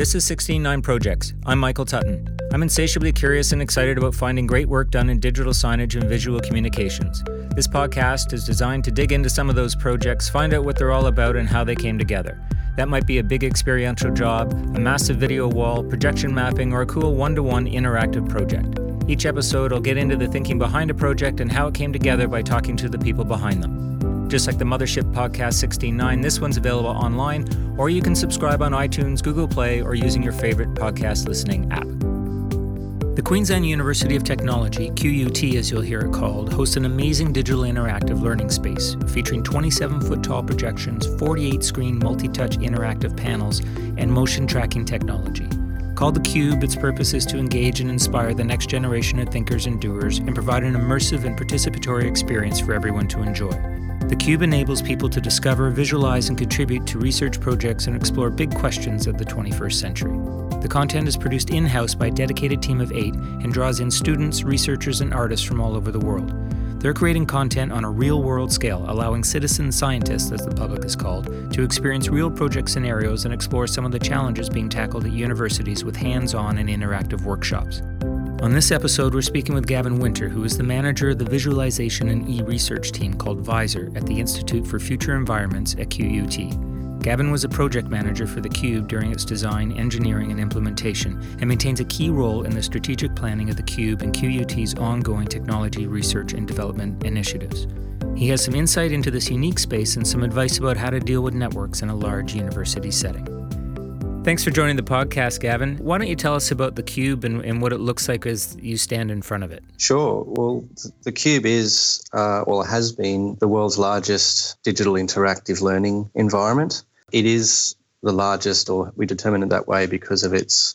This is 169 Projects. I'm Michael Tutton. I'm insatiably curious and excited about finding great work done in digital signage and visual communications. This podcast is designed to dig into some of those projects, find out what they're all about, and how they came together. That might be a big experiential job, a massive video wall, projection mapping, or a cool one to one interactive project. Each episode, I'll get into the thinking behind a project and how it came together by talking to the people behind them. Just like the Mothership Podcast 169, this one's available online, or you can subscribe on iTunes, Google Play, or using your favorite podcast listening app. The Queensland University of Technology, QUT as you'll hear it called, hosts an amazing digital interactive learning space featuring 27 foot tall projections, 48 screen multi touch interactive panels, and motion tracking technology. Called the Cube, its purpose is to engage and inspire the next generation of thinkers and doers and provide an immersive and participatory experience for everyone to enjoy. The Cube enables people to discover, visualize, and contribute to research projects and explore big questions of the 21st century. The content is produced in house by a dedicated team of eight and draws in students, researchers, and artists from all over the world. They're creating content on a real world scale, allowing citizen scientists, as the public is called, to experience real project scenarios and explore some of the challenges being tackled at universities with hands on and interactive workshops. On this episode, we're speaking with Gavin Winter, who is the manager of the visualization and e research team called ViseR at the Institute for Future Environments at QUT. Gavin was a project manager for the Cube during its design, engineering, and implementation, and maintains a key role in the strategic planning of the Cube and QUT's ongoing technology research and development initiatives. He has some insight into this unique space and some advice about how to deal with networks in a large university setting. Thanks for joining the podcast, Gavin. Why don't you tell us about the Cube and, and what it looks like as you stand in front of it? Sure. Well, the Cube is, uh, well, has been the world's largest digital interactive learning environment. It is the largest, or we determine it that way because of its,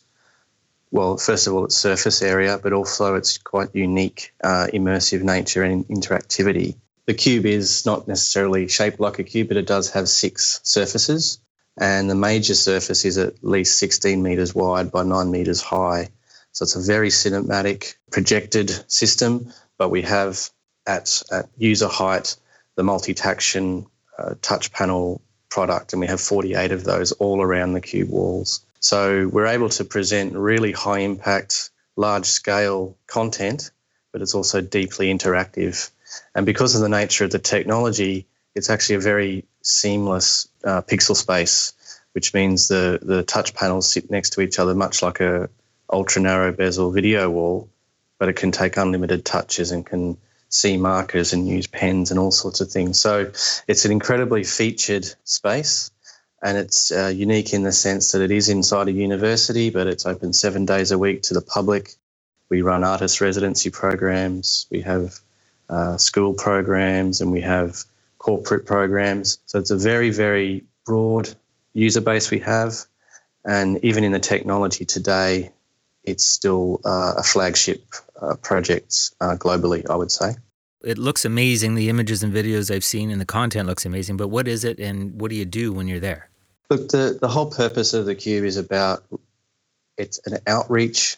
well, first of all, its surface area, but also its quite unique uh, immersive nature and interactivity. The cube is not necessarily shaped like a cube, but it does have six surfaces and the major surface is at least 16 metres wide by 9 metres high. So it's a very cinematic projected system, but we have at, at user height the MultiTaction uh, touch panel product, and we have 48 of those all around the cube walls. So we're able to present really high impact, large scale content, but it's also deeply interactive. And because of the nature of the technology, it's actually a very seamless uh, pixel space, which means the, the touch panels sit next to each other, much like a ultra narrow bezel video wall, but it can take unlimited touches and can see markers and use pens and all sorts of things. So it's an incredibly featured space and it's uh, unique in the sense that it is inside a university, but it's open seven days a week to the public. We run artist residency programs, we have uh, school programs, and we have corporate programs. So it's a very, very broad user base we have. And even in the technology today, it's still uh, a flagship uh, project uh, globally, I would say. It looks amazing. The images and videos I've seen and the content looks amazing. But what is it and what do you do when you're there? Look, the, the whole purpose of the Cube is about it's an outreach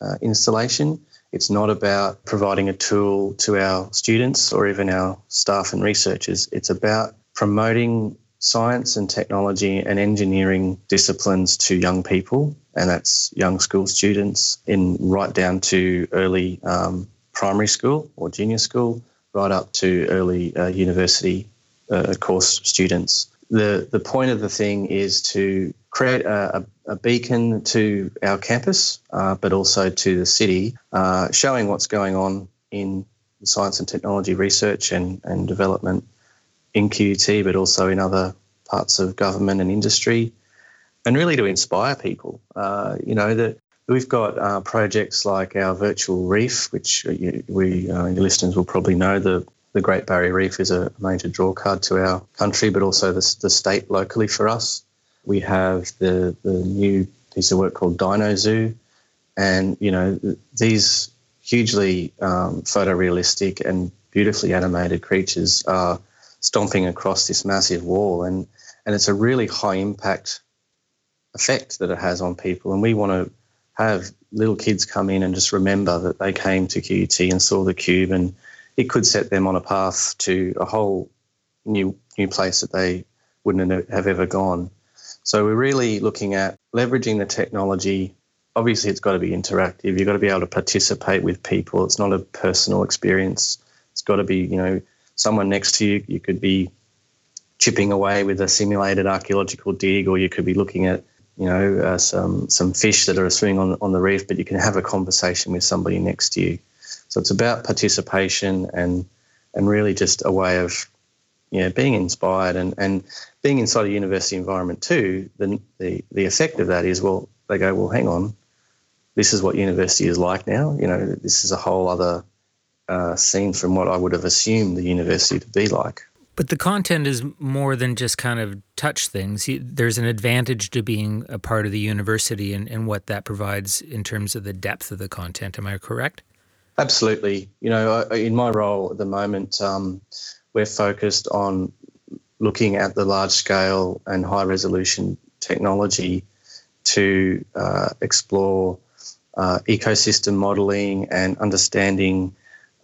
uh, installation. It's not about providing a tool to our students or even our staff and researchers. It's about promoting science and technology and engineering disciplines to young people, and that's young school students in right down to early um, primary school or junior school, right up to early uh, university uh, course students. The the point of the thing is to create a, a, beacon to our campus, uh, but also to the city, uh, showing what's going on in science and technology research and, and development in QUT, but also in other parts of government and industry, and really to inspire people. Uh, you know, that we've got uh, projects like our virtual reef, which we uh, your listeners will probably know the the Great Barrier Reef is a major draw card to our country, but also the, the state locally for us. We have the the new piece of work called Dino Zoo, and you know these hugely um, photorealistic and beautifully animated creatures are stomping across this massive wall, and and it's a really high impact effect that it has on people. And we want to have little kids come in and just remember that they came to QUT and saw the cube, and it could set them on a path to a whole new new place that they wouldn't have ever gone. So we're really looking at leveraging the technology. Obviously, it's got to be interactive. You've got to be able to participate with people. It's not a personal experience. It's got to be, you know, someone next to you. You could be chipping away with a simulated archaeological dig, or you could be looking at, you know, uh, some some fish that are swimming on on the reef. But you can have a conversation with somebody next to you. So it's about participation and and really just a way of you know, being inspired and, and being inside a university environment too, the, the, the effect of that is, well, they go, well, hang on, this is what university is like now. You know, this is a whole other uh, scene from what I would have assumed the university to be like. But the content is more than just kind of touch things. There's an advantage to being a part of the university and, and what that provides in terms of the depth of the content. Am I correct? Absolutely. You know, in my role at the moment, um, we're focused on looking at the large scale and high resolution technology to uh, explore uh, ecosystem modeling and understanding,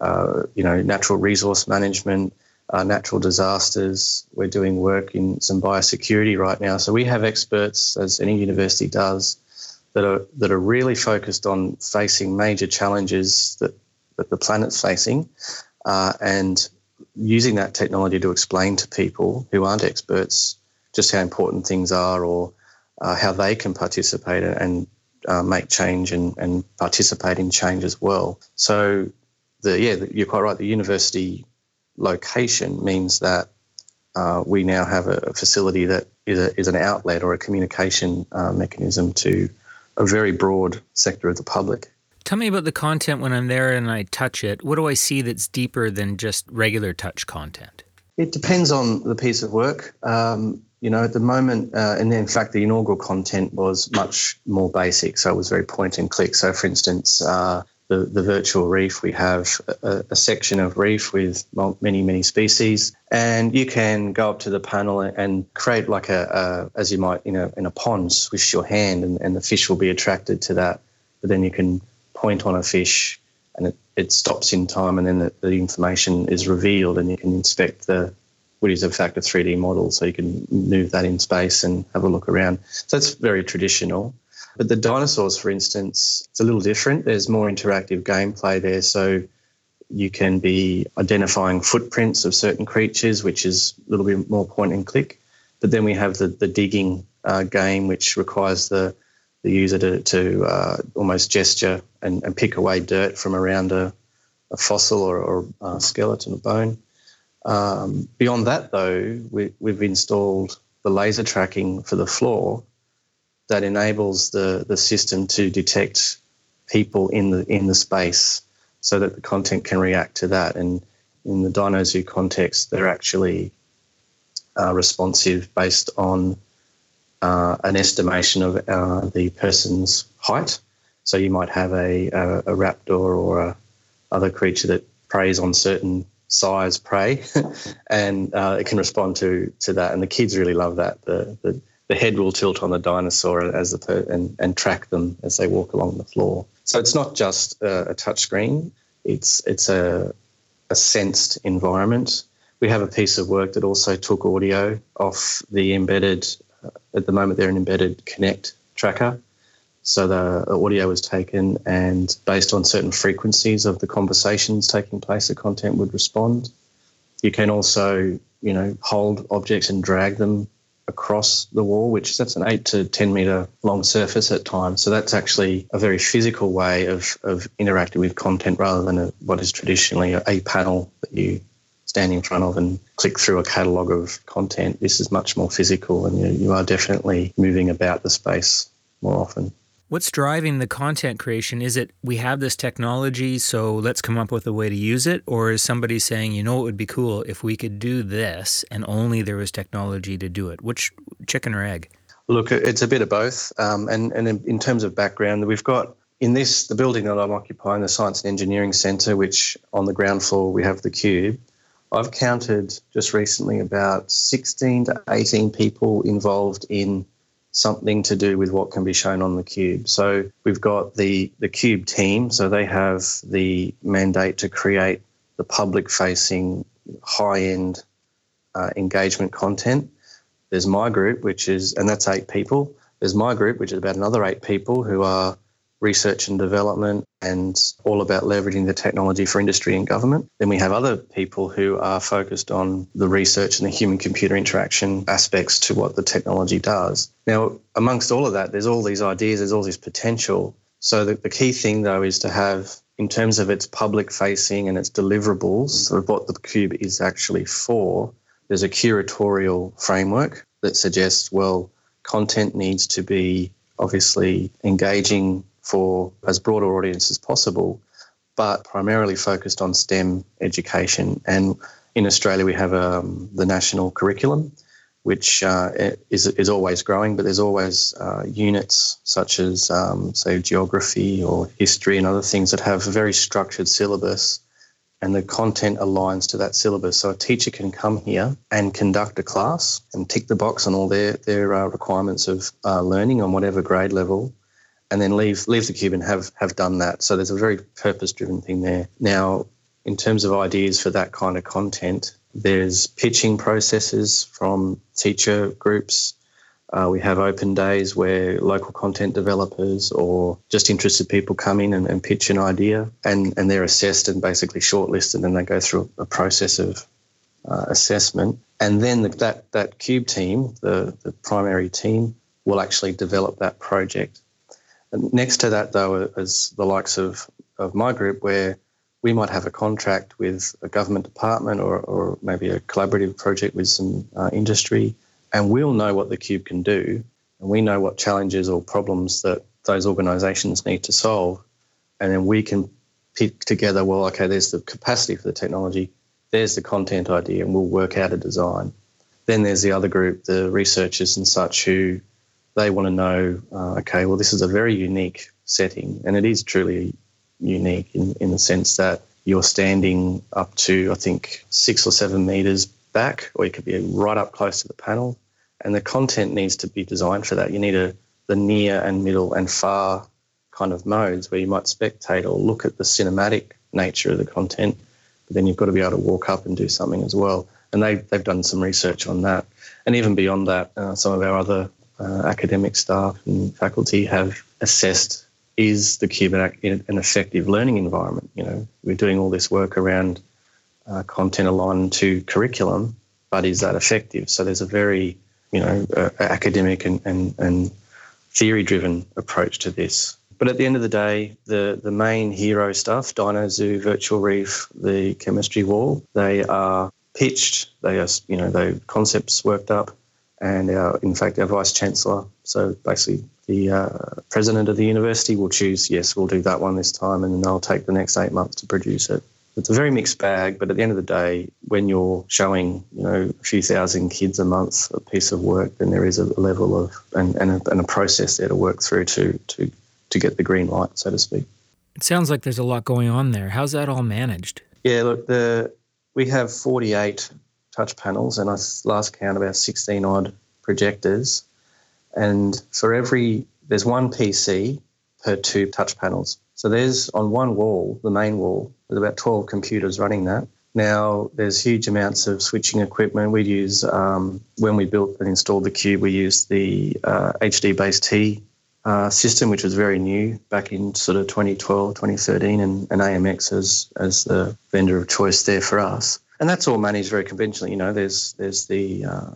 uh, you know, natural resource management, uh, natural disasters. We're doing work in some biosecurity right now. So we have experts, as any university does, that are that are really focused on facing major challenges that that the planet's facing, uh, and using that technology to explain to people who aren't experts just how important things are or uh, how they can participate and uh, make change and, and participate in change as well. So, the yeah, you're quite right. The university location means that uh, we now have a facility that is, a, is an outlet or a communication uh, mechanism to a very broad sector of the public. Tell me about the content when I'm there and I touch it. What do I see that's deeper than just regular touch content? It depends on the piece of work. Um, you know, at the moment, uh, and in fact, the inaugural content was much more basic, so it was very point and click. So, for instance, uh, the, the virtual reef, we have a, a, section of reef with many, many species, and you can go up to the panel and create like a, a as you might, you know, in a pond, swish your hand, and, and the fish will be attracted to that. But then you can point on a fish and it, it stops in time and then the, the information is revealed and you can inspect the what is in fact a 3D model so you can move that in space and have a look around. So that's very traditional. But the dinosaurs, for instance, it's a little different. There's more interactive gameplay there. So you can be identifying footprints of certain creatures, which is a little bit more point and click. But then we have the, the digging uh, game, which requires the the user to, to uh, almost gesture and, and, pick away dirt from around a, a fossil or, or a skeleton or bone. Um, beyond that, though, we, we've installed the laser tracking for the floor that enables the, the system to detect people in the in the space so that the content can react to that. And in the DinoZoo context, they're actually uh, responsive based on uh, an estimation of uh, the person's height. So you might have a, a, a raptor or a other creature that preys on certain size prey, and uh, it can respond to to that. And the kids really love that. The the, the head will tilt on the dinosaur as the per- and and track them as they walk along the floor. So it's not just a, a touch screen. It's it's a a sensed environment. We have a piece of work that also took audio off the embedded at the moment, they're an embedded Kinect tracker. So the audio was taken, and based on certain frequencies of the conversations taking place, the content would respond. You can also, you know, hold objects and drag them across the wall, which that's an eight to ten meter long surface at times. So that's actually a very physical way of of interacting with content rather than a, what is traditionally a, panel that you stand in front of and click through a catalogue of content. This is much more physical, and you, you are definitely moving about the space more often. What's driving the content creation? Is it we have this technology, so let's come up with a way to use it? Or is somebody saying, you know, it would be cool if we could do this and only there was technology to do it? Which chicken or egg? Look, it's a bit of both. Um, and and in terms of background, we've got in this, the building that I'm occupying, the Science and Engineering Centre, which on the ground floor we have the Cube. I've counted just recently about 16 to 18 people involved in something to do with what can be shown on the cube. So we've got the the cube team, so they have the mandate to create the public facing high end uh, engagement content. there's my group, which is, and that's eight people. There's my group, which is about another eight people who are research and development and all about leveraging the technology for industry and government. Then we have other people who are focused on the research and the human computer interaction aspects to what the technology does. Now, amongst all of that, there's all these ideas, there's all this potential. So the, the key thing though is to have in terms of its public facing and its deliverables, of what the cube is actually for, there's a curatorial framework that suggests, well, content needs to be obviously engaging for as broad an audience as possible, but primarily focused on STEM education. And in Australia, we have um, the national curriculum, which uh, is, is always growing, but there's always uh, units such as, um, say, geography or history and other things that have a very structured syllabus and the content aligns to that syllabus. So a teacher can come here and conduct a class and tick the box on all their their uh, requirements of uh, learning on whatever grade level, and then leave leave the cube and have have done that. So there's a very purpose driven thing there. Now, in terms of ideas for that kind of content, there's pitching processes from teacher groups uh, we have open days where local content developers or just interested people come in and, and, pitch an idea and, and they're assessed and basically shortlisted and then they go through a process of uh, assessment. And then the, that, that cube team, the, the primary team, will actually develop that project. Next to that, though, is the likes of, of my group where we might have a contract with a government department or, or maybe a collaborative project with some uh, industry and we'll know what the cube can do. And we know what challenges or problems that those organizations need to solve. And then we can pick together well okay there's the capacity for the technology there's the content idea and we'll work out a design. Then there's the other group the researchers and such who they want to know uh, okay well this is a very unique setting and it is truly unique in, in the sense that you're standing up to i think six or seven meters back, or you could be right up close to the panel. And the content needs to be designed for that. You need a the near and middle and far kind of modes where you might spectate or look at the cinematic nature of the content, but then you've got to be able to walk up and do something as well. And they, they've done some research on that. And even beyond that, uh, some of our other uh, academic staff and faculty have assessed is the cube an effective learning environment? You know, we're doing all this work around uh, content aligned to curriculum, but is that effective? So there's a very, you know, uh, academic and, and, and theory driven approach to this. But at the end of the day, the, the main hero stuff, DinoZoo, Virtual Reef, the chemistry wall, they are pitched, they are, you know, the concepts worked up, and our, in fact, our vice chancellor, so basically the uh, president of the university will choose, yes, we'll do that one this time, and then they'll take the next eight months to produce it it's a very mixed bag, but at the end of the day, when you're showing, you know, a few thousand kids a month a piece of work, then there is a level of and, and, a, and a process there to work through to to to get the green light, so to speak. It sounds like there's a lot going on there. How's that all managed? Yeah, look, the we have 48 touch panels, and I last count about 16 odd projectors, and for every there's one PC per two touch panels. So there's on one wall, the main wall, there's about 12 computers running that. Now there's huge amounts of switching equipment. We use um, when we built and installed the cube, we used the uh, HDBaseT uh, system, which was very new back in sort of 2012, 2013, and, and AMX as as the vendor of choice there for us. And that's all managed very conventionally. You know, there's there's the uh,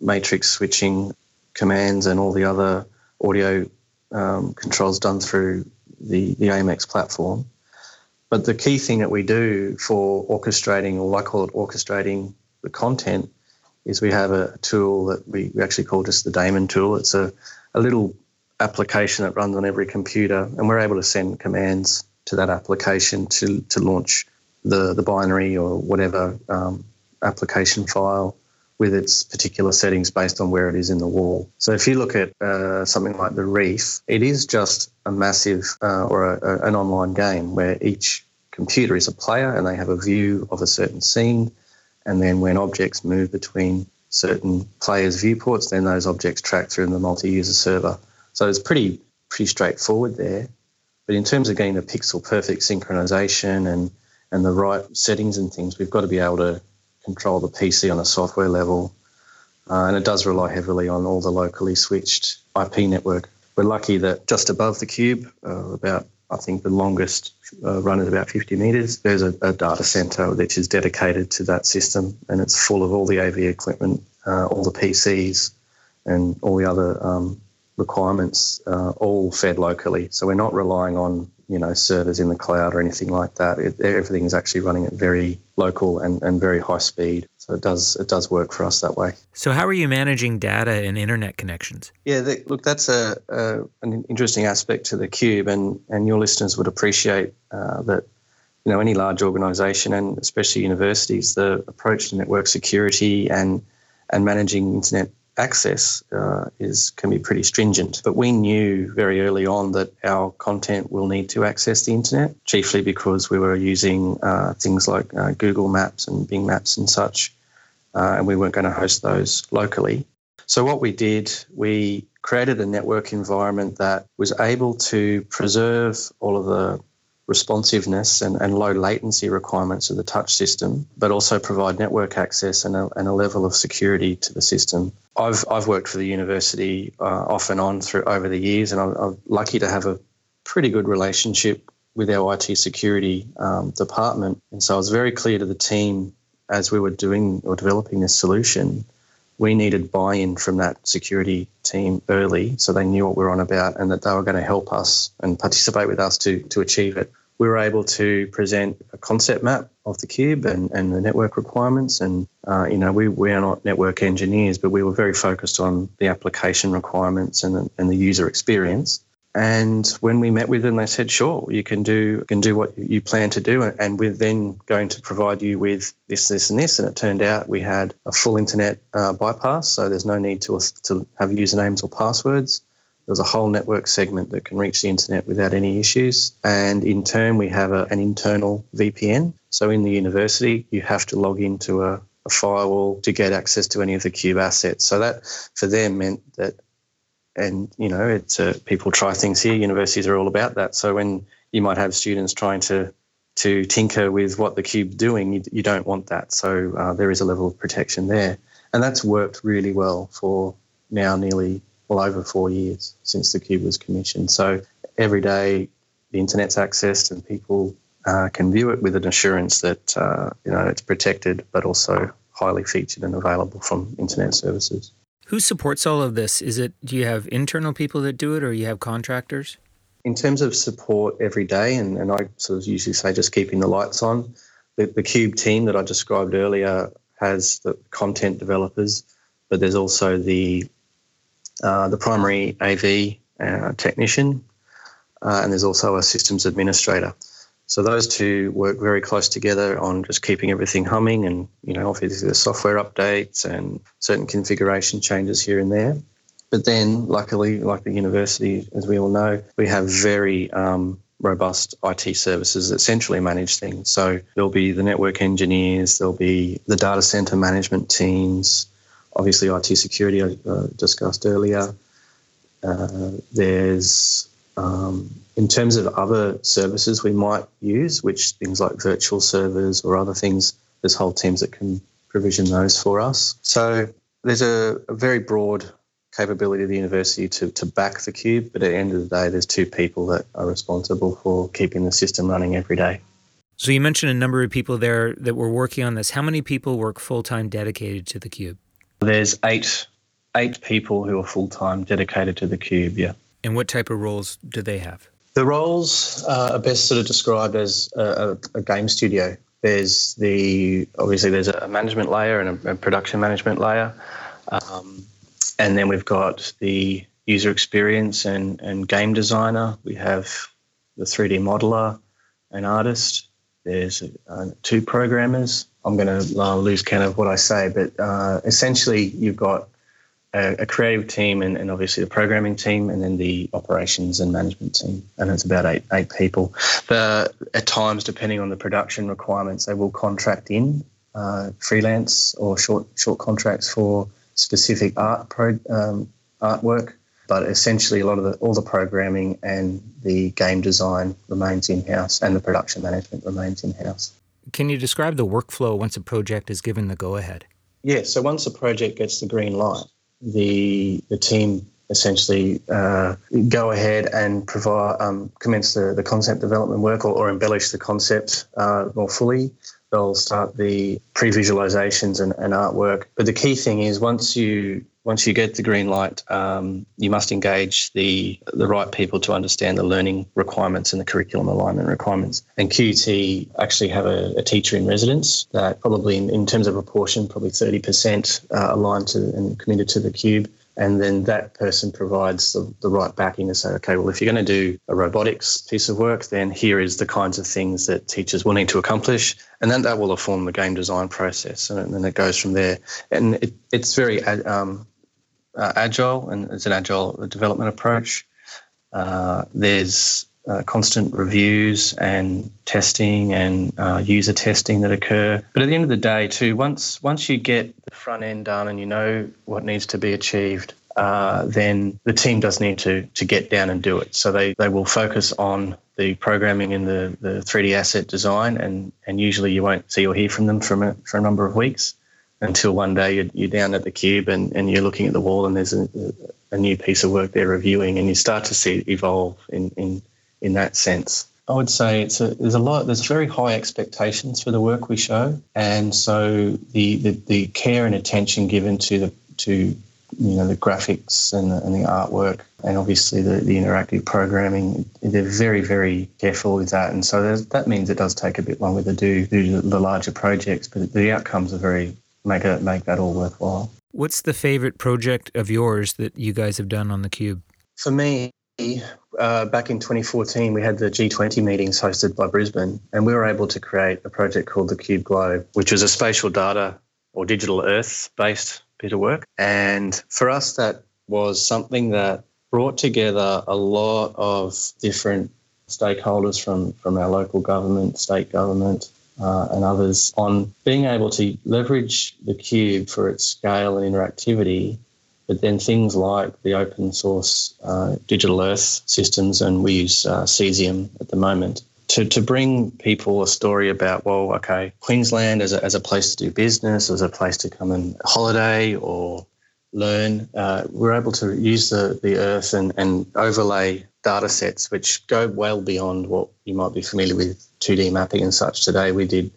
matrix switching commands and all the other audio um, controls done through the, the AMX platform. But the key thing that we do for orchestrating, or I call it orchestrating the content, is we have a tool that we, we actually call just the Daemon tool. It's a, a little application that runs on every computer, and we're able to send commands to that application to, to launch the, the binary or whatever um, application file with its particular settings based on where it is in the wall. So if you look at uh, something like the Reef, it is just a massive uh, or a, a, an online game where each computer is a player and they have a view of a certain scene. And then when objects move between certain players' viewports, then those objects track through the multi-user server. So it's pretty pretty straightforward there. But in terms of getting the pixel perfect synchronization and and the right settings and things, we've got to be able to control the PC on a software level. uh, and it does rely heavily on all the locally switched IP network. We're lucky that just above the cube, uh, about I think the longest uh, run is about 50 metres. There's a, a, data centre which is dedicated to that system, and it's full of all the AV equipment, uh, all the PCs, and all the other um, requirements, uh, all fed locally. So we're not relying on you know servers in the cloud or anything like that. It, everything is actually running at very local and, and very high speed. So it does it does work for us that way. So how are you managing data and internet connections? Yeah, the, look, that's a, a, an interesting aspect to the cube, and and your listeners would appreciate uh, that. You know, any large organisation and especially universities, the approach to network security and and managing internet access uh, is can be pretty stringent. But we knew very early on that our content will need to access the internet, chiefly because we were using uh, things like uh, Google Maps and Bing Maps and such, uh, and we weren't going to host those locally. So what we did, we created a network environment that was able to preserve all of the responsiveness and, and low latency requirements of the touch system, but also provide network access and a, and a level of security to the system. I've, I've worked for the university uh, off and on through over the years, and I'm, I'm, lucky to have a pretty good relationship with our IT security um, department. And so I was very clear to the team as we were doing or developing this solution we needed buy in from that security team early so they knew what we were on about and that they were going to help us and participate with us to, to achieve it we were able to present a concept map of the cube and, and the network requirements. And, uh, you know, we, we are not network engineers, but we were very focused on the application requirements and, and the user experience. And when we met with them, they said, "Sure, you can do can do what you plan to do, and we're then going to provide you with this, this, and this." And it turned out we had a full internet uh, bypass, so there's no need to to have usernames or passwords. There's a whole network segment that can reach the internet without any issues. And in turn, we have a, an internal VPN. So in the university, you have to log into a, a firewall to get access to any of the Cube assets. So that for them meant that, and you know, it's uh, people try things here. Universities are all about that. So when you might have students trying to to tinker with what the cube's doing, you, you don't want that. So uh, there is a level of protection there, and that's worked really well for now nearly well over four years since the cube was commissioned. So every day the internet's accessed and people uh, can view it with an assurance that uh, you know it's protected, but also highly featured and available from internet services. Who supports all of this? Is it do you have internal people that do it, or you have contractors? In terms of support every day, and, and I sort of usually say just keeping the lights on, the, the Cube team that I described earlier has the content developers, but there's also the uh, the primary AV uh, technician, uh, and there's also a systems administrator. So those two work very close together on just keeping everything humming, and you know, obviously the software updates and certain configuration changes here and there. But then, luckily, like the university, as we all know, we have very um, robust IT services that centrally manage things. So there'll be the network engineers, there'll be the data center management teams, obviously IT security I uh, discussed earlier. Uh, there's um, in terms of other services we might use, which things like virtual servers or other things, there's whole teams that can provision those for us. So there's a, a very broad capability of the university to, to back the cube, but at the end of the day, there's two people that are responsible for keeping the system running every day. So you mentioned a number of people there that were working on this. How many people work full time dedicated to the cube? There's eight eight people who are full time dedicated to the cube. Yeah. And what type of roles do they have? The roles uh, are best sort of described as a, a, game studio. There's the obviously there's a management layer and a, a production management layer, um, and then we've got the user experience and, and game designer. We have the 3D modeler, an artist. There's uh, two programmers, I'm going to lose count of what I say, but uh, essentially you've got a, a creative team and, and, obviously the programming team, and then the operations and management team, and it's about eight eight people. The, at times, depending on the production requirements, they will contract in uh, freelance or short short contracts for specific art pro, um, artwork. But essentially, a lot of the all the programming and the game design remains in house, and the production management remains in house. Can you describe the workflow once a project is given the go ahead? Yeah, so once a project gets the green light, the the team essentially uh, go ahead and provide um, commence the, the concept development work or, or embellish the concept uh, more fully. They'll start the pre-visualizations and, and, artwork. But the key thing is once you once you get the green light, um, you must engage the the right people to understand the learning requirements and the curriculum alignment requirements. And QT actually have a, a teacher in residence that probably in, in terms of proportion, probably 30% uh, aligned to and committed to the cube and then that person provides the, the right backing to say, okay, well, if you're going to do a robotics piece of work, then here is the kinds of things that teachers will need to accomplish, and then that will inform the game design process, and then it goes from there. And it, it's very um, uh, agile, and it's an agile development approach. Uh, there's uh, constant reviews and testing and uh, user testing that occur. But at the end of the day, too, once once you get the front end done and you know what needs to be achieved, uh, then the team does need to to get down and do it. So they, they will focus on the programming and the, the 3D asset design, and, and usually you won't see or hear from them for a, for a number of weeks until one day you're, you're down at the cube and, and you're looking at the wall and there's a, a new piece of work they're reviewing and you start to see it evolve in, in in that sense. I would say it's a, there's a lot there's very high expectations for the work we show, and so the, the, the care and attention given to the to you know the graphics and the, and the artwork and obviously the, the interactive programming they're very very careful with that and so that means it does take a bit longer to do, do the larger projects but the outcomes are very make it make that all worthwhile what's the favorite project of yours that you guys have done on the cube for me uh, back in 2014, we had the G20 meetings hosted by Brisbane, and we were able to create a project called the Cube Globe, which was a spatial data or digital Earth based bit of work. And for us, that was something that brought together a lot of different stakeholders from, from our local government, state government, uh, and others on being able to leverage the cube for its scale and interactivity but then things like the open source uh, digital earth systems, and we use uh, Cesium at the moment, to, to bring people a story about, well, okay, Queensland as a, as a place to do business, as a place to come and holiday or learn, uh, we're able to use the, the earth and, and overlay data sets which go well beyond what you might be familiar with 2D mapping and such. Today we did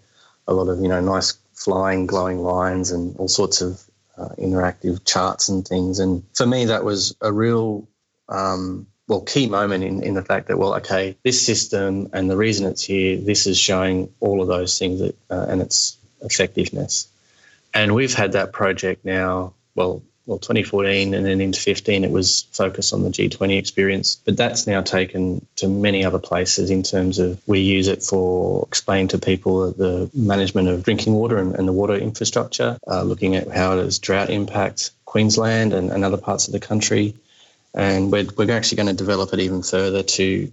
a lot of, you know, nice flying, glowing lines and all sorts of uh, interactive charts and things. And for me, that was a real um, well key moment in, in the fact that well, okay, this system and the reason it's here, this is showing all of those things that, uh, and its effectiveness. And we've had that project now, well, well, 2014 and then into 15, it was focused on the G20 experience. But that's now taken to many other places in terms of we use it for explaining to people the management of drinking water and, and the water infrastructure, uh, looking at how does drought impact Queensland and, and other parts of the country. And we're, we're actually going to develop it even further to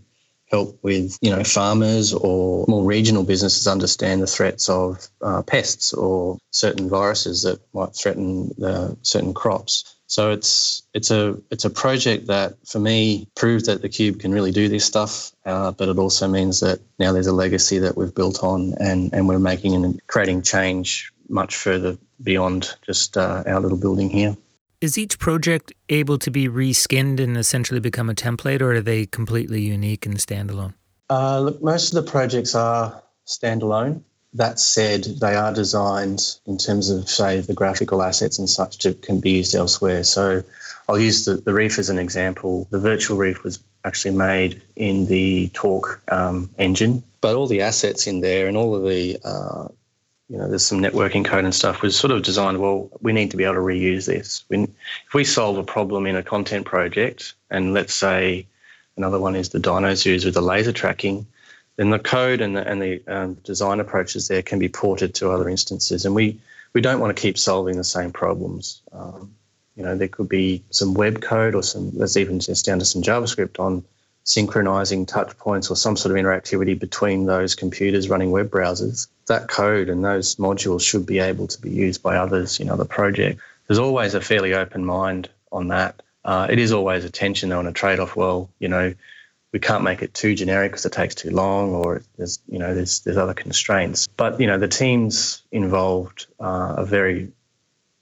help with you know farmers or more regional businesses understand the threats of uh, pests or certain viruses that might threaten the, certain crops. So it's it's a it's a project that for me proved that the cube can really do this stuff, uh, but it also means that now there's a legacy that we've built on, and and we're making and creating change much further beyond just uh, our little building here. Is each project able to be reskinned and essentially become a template, or are they completely unique and standalone? Uh, look, most of the projects are standalone. That said, they are designed in terms of, say, the graphical assets and such to can be used elsewhere. So I'll use the, the reef as an example. The virtual reef was actually made in the Torque um, engine, but all the assets in there and all of the uh, you know, there's some networking code and stuff was sort of designed, well, we need to be able to reuse this. When, if we solve a problem in a content project, and let's say another one is the Dino Zoos with the laser tracking, then the code and the, and the um, design approaches there can be ported to other instances. And we, we don't want to keep solving the same problems. Um, you know, there could be some web code or some, let's even just down to some JavaScript on synchronizing touch points or some sort of interactivity between those computers running web browsers, that code and those modules should be able to be used by others in other projects. There's always a fairly open mind on that. Uh, it is always a tension though and a trade-off. Well, you know, we can't make it too generic because it takes too long, or there's you know there's there's other constraints. But you know the teams involved uh, are very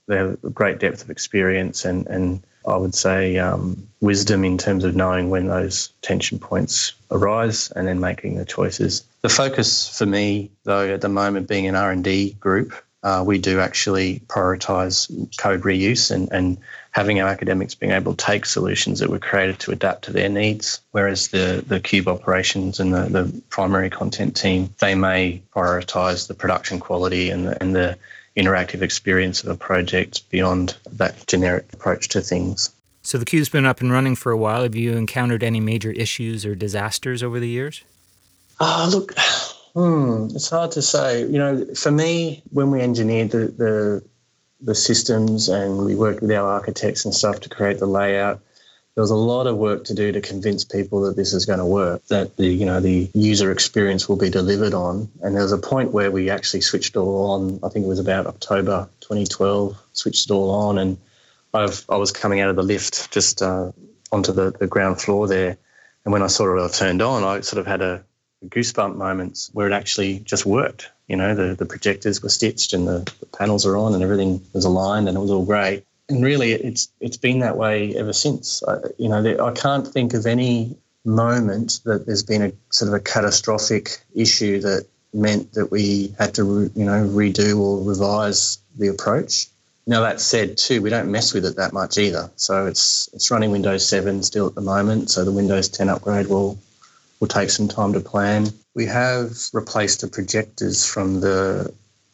they have a great depth of experience and, and I would say um, wisdom in terms of knowing when those tension points arise and then making the choices. The focus for me, though, at the moment being an R&D group, uh, we do actually prioritise code reuse and, and having our academics being able to take solutions that were created to adapt to their needs, whereas the, the Cube operations and the, the primary content team, they may prioritise the production quality and the, and the interactive experience of a project beyond that generic approach to things. So the Cube's been up and running for a while. Have you encountered any major issues or disasters over the years? Ah, look, hmm, it's hard to say. You know, for me, when we engineered the, the the systems and we worked with our architects and stuff to create the layout, there was a lot of work to do to convince people that this is going to work, that the you know the user experience will be delivered on. And there was a point where we actually switched it all on. I think it was about October 2012. Switched it all on, and I've, I was coming out of the lift just uh, onto the, the ground floor there, and when I saw it all turned on, I sort of had a, goosebump moments where it actually just worked. You know, the, the projectors were stitched and the, the panels are on and everything was aligned and it was all great and really, it's it's been that way ever since. I, you know, I can't think of any moment that there's been a sort of a catastrophic issue that meant that we had to, you know, redo or revise the approach. Now that said, too, we don't mess with it that much either. So it's it's running Windows 7 still at the moment. So the Windows 10 upgrade will will take some time to plan. We have replaced the projectors from the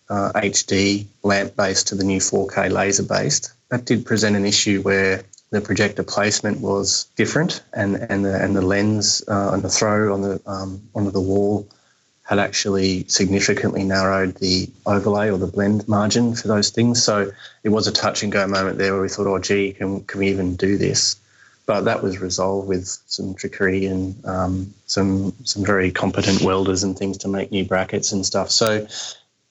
uh, HD lamp based to the new 4K laser based that did present an issue where the projector placement was different, and and the and the lens uh, and the throw on the um, onto the wall had actually significantly narrowed the overlay or the blend margin for those things. So it was a touch and go moment there where we thought, oh, gee, can can we even do this? But that was resolved with some trickery and um, some some very competent welders and things to make new brackets and stuff. So,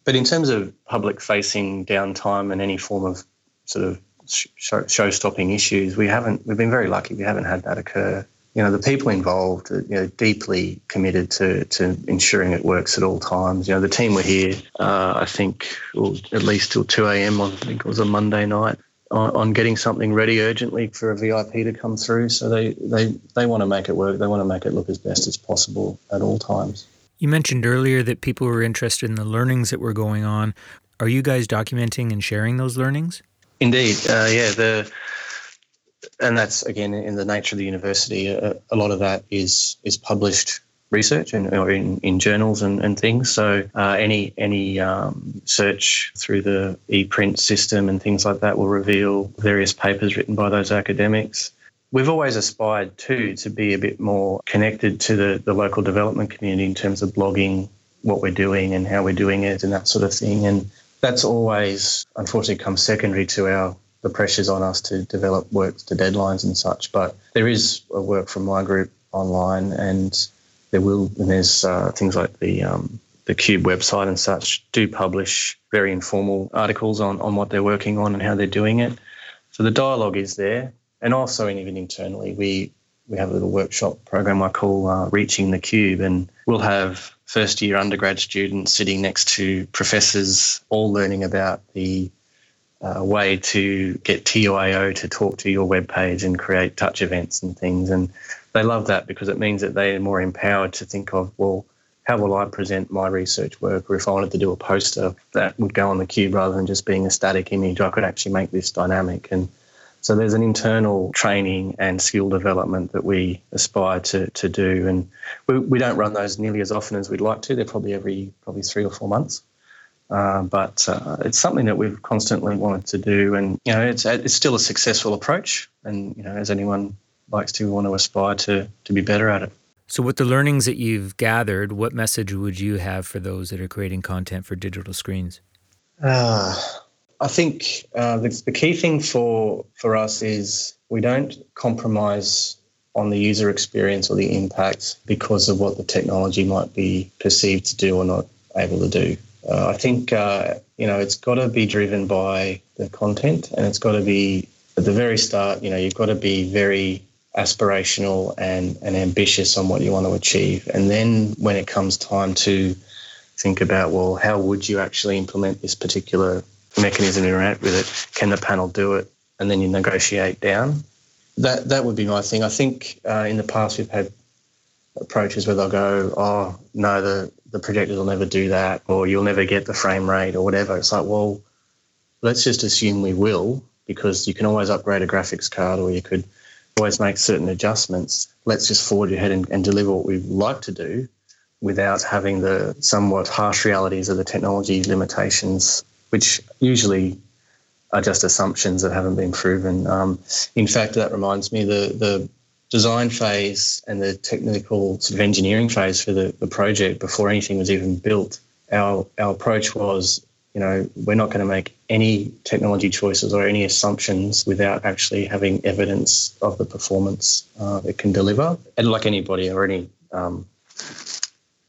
but in terms of public facing downtime and any form of sort of show stopping issues. We haven't. We've been very lucky. We haven't had that occur. You know, the people involved, are, you know, deeply committed to to ensuring it works at all times. You know, the team were here. Uh, I think well, at least till two a.m. on I think it was a Monday night on, on getting something ready urgently for a VIP to come through. So they they they want to make it work. They want to make it look as best as possible at all times. You mentioned earlier that people were interested in the learnings that were going on. Are you guys documenting and sharing those learnings? Indeed, uh, yeah. The and that's again in the nature of the university. A, a lot of that is is published research and or in, in journals and, and things. So uh, any any um, search through the e-print system and things like that will reveal various papers written by those academics. We've always aspired too to be a bit more connected to the, the local development community in terms of blogging what we're doing and how we're doing it and that sort of thing. And that's always unfortunately comes secondary to our the pressures on us to develop work to deadlines and such. But there is a work from my group online, and there will and there's uh, things like the um, the Cube website and such do publish very informal articles on on what they're working on and how they're doing it. So the dialogue is there, and also even internally we we have a little workshop program I call uh, Reaching the Cube, and we'll have first year undergrad students sitting next to professors, all learning about the uh, way to get TUIO to talk to your web page and create touch events and things. And they love that because it means that they're more empowered to think of, well, how will I present my research work? Or if I wanted to do a poster that would go on the cube rather than just being a static image, I could actually make this dynamic. And so there's an internal training and skill development that we aspire to, to do. And we, we don't run those nearly as often as we'd like to. They're probably every probably three or four months. Uh, but uh, it's something that we've constantly wanted to do, and you know, it's it's still a successful approach. And you know, as anyone likes to, want to aspire to to be better at it. So, with the learnings that you've gathered, what message would you have for those that are creating content for digital screens? Uh, I think uh, the, the key thing for for us is we don't compromise on the user experience or the impact because of what the technology might be perceived to do or not able to do. Uh, I think uh, you know it's got to be driven by the content, and it's got to be at the very start. You know, you've got to be very aspirational and and ambitious on what you want to achieve, and then when it comes time to think about well, how would you actually implement this particular mechanism interact with it? Can the panel do it? And then you negotiate down. That that would be my thing. I think uh, in the past we've had approaches where they'll go, oh no, the the projectors will never do that, or you'll never get the frame rate, or whatever. It's like, well, let's just assume we will, because you can always upgrade a graphics card, or you could always make certain adjustments. Let's just forward ahead and, and deliver what we'd like to do without having the somewhat harsh realities of the technology limitations, which usually are just assumptions that haven't been proven. Um, in fact, that reminds me the the design phase and the technical sort of engineering phase for the, the project before anything was even built. Our our approach was you know, we're not going to make any technology choices or any assumptions without actually having evidence of the performance uh, it can deliver. And like anybody or any um,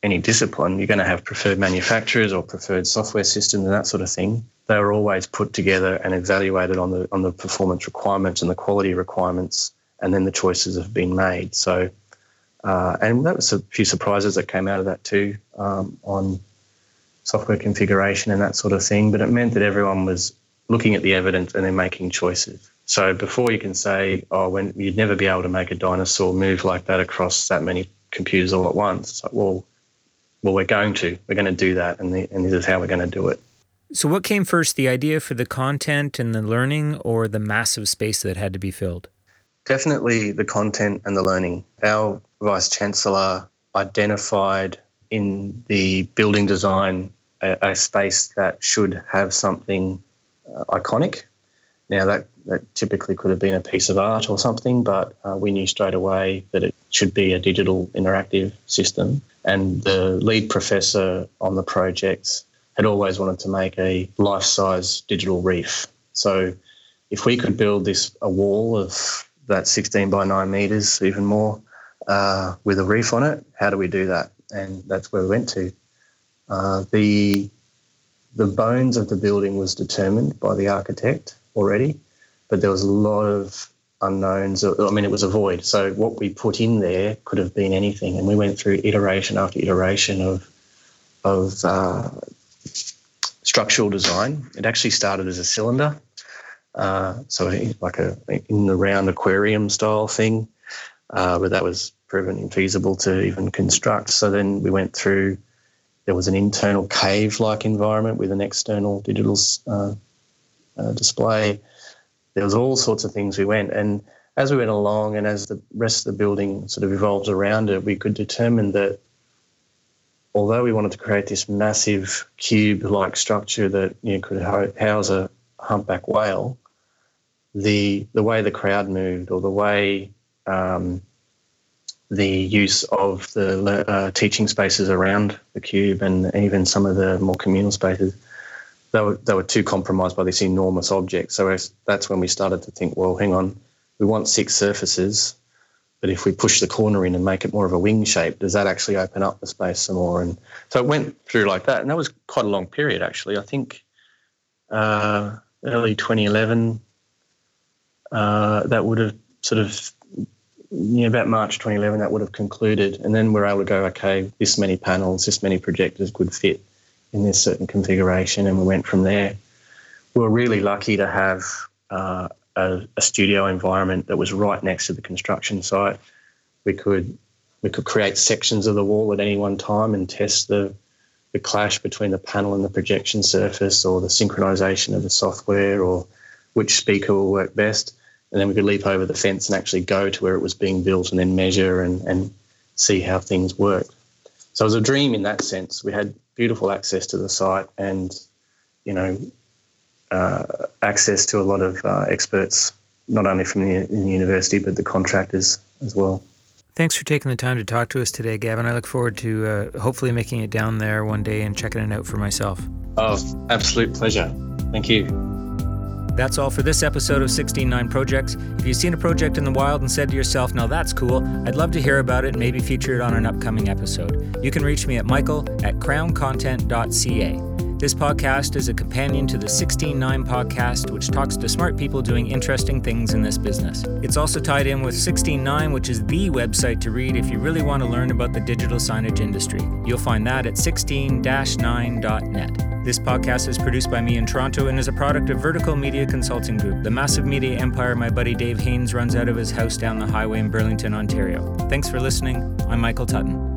any discipline, you're going to have preferred manufacturers or preferred software systems and that sort of thing. They are always put together and evaluated on the on the performance requirements and the quality requirements, and then the choices have been made. So, uh, and that was a few surprises that came out of that too um, on software configuration and that sort of thing. But it meant that everyone was looking at the evidence and then making choices. So before you can say, oh, when you'd never be able to make a dinosaur move like that across that many computers all at once, it's like, well, well, we're going to, we're going to do that, and, the, and this is how we're going to do it. So, what came first, the idea for the content and the learning, or the massive space that had to be filled? Definitely the content and the learning. Our vice chancellor identified in the building design a, a space that should have something uh, iconic. Now, that, that typically could have been a piece of art or something, but uh, we knew straight away that it should be a digital interactive system. And the lead professor on the projects had always wanted to make a life size digital reef. So, if we could build this a wall of that 16 by 9 meters, even more, uh, with a reef on it, how do we do that? and that's where we went to. Uh, the the bones of the building was determined by the architect already, but there was a lot of unknowns. I mean, it was a void. So what we put in there could have been anything, and we went through iteration after iteration of of uh, structural design. It actually started as a cylinder, uh, so like a in the round aquarium style thing, uh, but that was proven infeasible to even construct. So then we went through. There was an internal cave-like environment with an external digital uh, uh, display. There was all sorts of things we went, and as we went along, and as the rest of the building sort of evolved around it, we could determine that although we wanted to create this massive cube-like structure that you know, could house a humpback whale, the the way the crowd moved or the way um, the use of the uh, teaching spaces around the cube and even some of the more communal spaces, they were, they were too compromised by this enormous object. So that's when we started to think, well, hang on, we want six surfaces, but if we push the corner in and make it more of a wing shape, does that actually open up the space some more? And so it went through like that. And that was quite a long period, actually. I think uh, early 2011, uh, that would have sort of yeah, about March 2011, that would have concluded. And then we're able to go, okay, this many panels, this many projectors could fit in this certain configuration. And we went from there. We were really lucky to have uh, a, a, studio environment that was right next to the construction site. We could we could create sections of the wall at any one time and test the the clash between the panel and the projection surface or the synchronization of the software or which speaker will work best and then we could leap over the fence and actually go to where it was being built and then measure and, and see how things worked. So it was a dream in that sense. We had beautiful access to the site and, you know, uh, access to a lot of uh, experts, not only from the, the university, but the contractors as well. Thanks for taking the time to talk to us today, Gavin. I look forward to uh, hopefully making it down there one day and checking it out for myself. Oh, absolute pleasure. Thank you. That's all for this episode of 169 Projects. If you've seen a project in the wild and said to yourself, now that's cool, I'd love to hear about it and maybe feature it on an upcoming episode. You can reach me at michael at crowncontent.ca. This podcast is a companion to the 169 podcast, which talks to smart people doing interesting things in this business. It's also tied in with 169, which is the website to read if you really want to learn about the digital signage industry. You'll find that at 16 9.net. This podcast is produced by me in Toronto and is a product of Vertical Media Consulting Group, the massive media empire my buddy Dave Haynes runs out of his house down the highway in Burlington, Ontario. Thanks for listening. I'm Michael Tutton.